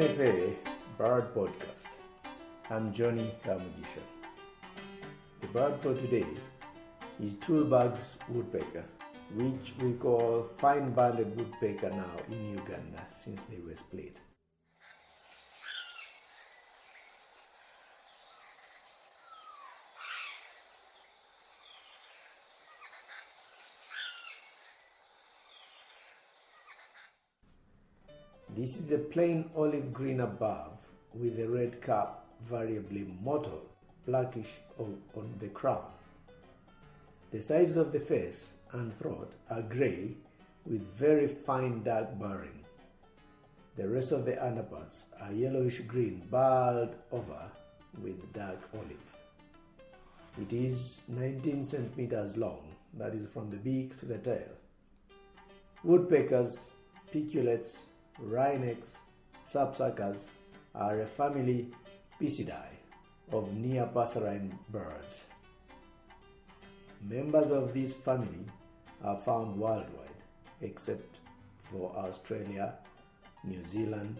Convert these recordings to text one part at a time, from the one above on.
NFA Bird Podcast. I'm Johnny Kamujisha. The bird for today is Tullberg's woodpecker, which we call fine banded woodpecker now in Uganda since they were split. This is a plain olive green above with a red cap variably mottled, blackish on the crown. The sides of the face and throat are grey with very fine dark barring. The rest of the underparts are yellowish green barred over with dark olive. It is 19 centimeters long, that is from the beak to the tail. Woodpeckers, piculets, wrynecks, sapsuckers are a family Picidae of near passerine birds. Members of this family are found worldwide except for Australia, New Zealand,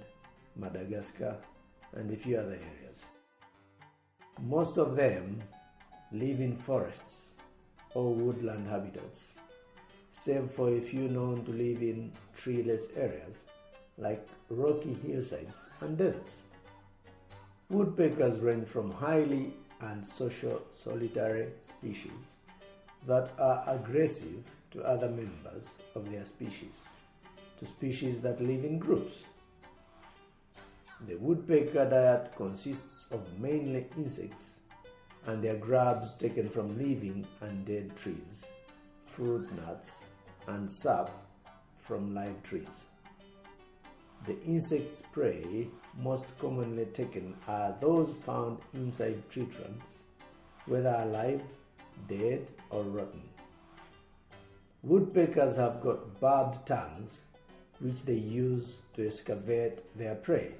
Madagascar, and a few other areas. Most of them live in forests or woodland habitats, save for a few known to live in treeless areas like rocky hillsides and deserts. Woodpeckers range from highly and social solitary species that are aggressive to other members of their species to species that live in groups. The woodpecker diet consists of mainly insects and their grubs taken from living and dead trees, fruit nuts, and sap from live trees. The insects' prey most commonly taken are those found inside tree trunks, whether alive, dead, or rotten. Woodpeckers have got barbed tongues which they use to excavate their prey.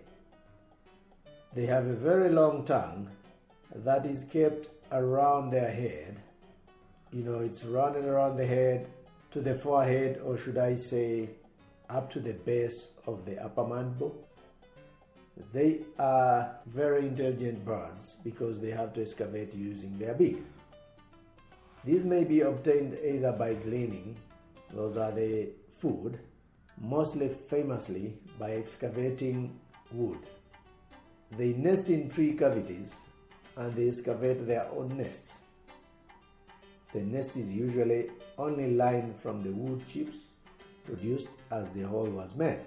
They have a very long tongue that is kept around their head. You know, it's rounded around the head to the forehead, or should I say, up to the base of the upper mandible. They are very intelligent birds because they have to excavate using their beak. These may be obtained either by gleaning, those are the food, mostly famously by excavating wood. They nest in tree cavities and they excavate their own nests. The nest is usually only lined from the wood chips produced as the hole was made.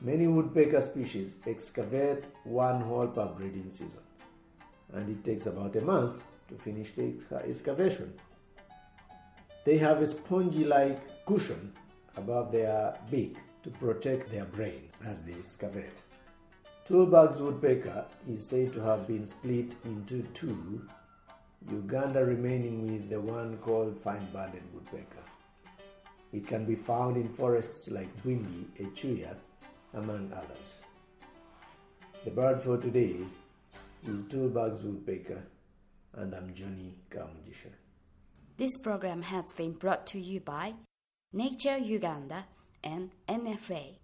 Many woodpecker species excavate one hole per breeding season, and it takes about a month to finish the excavation. They have a spongy like cushion above their beak to protect their brain as they excavate. Tullberg's woodpecker is said to have been split into two, Uganda remaining with the one called fine banded woodpecker. It can be found in forests like Bwindi, Echuya, among others. The bird for today is Tullberg's woodpecker, and I'm Johnny Kamujisha. This program has been brought to you by Nature Uganda and NFA.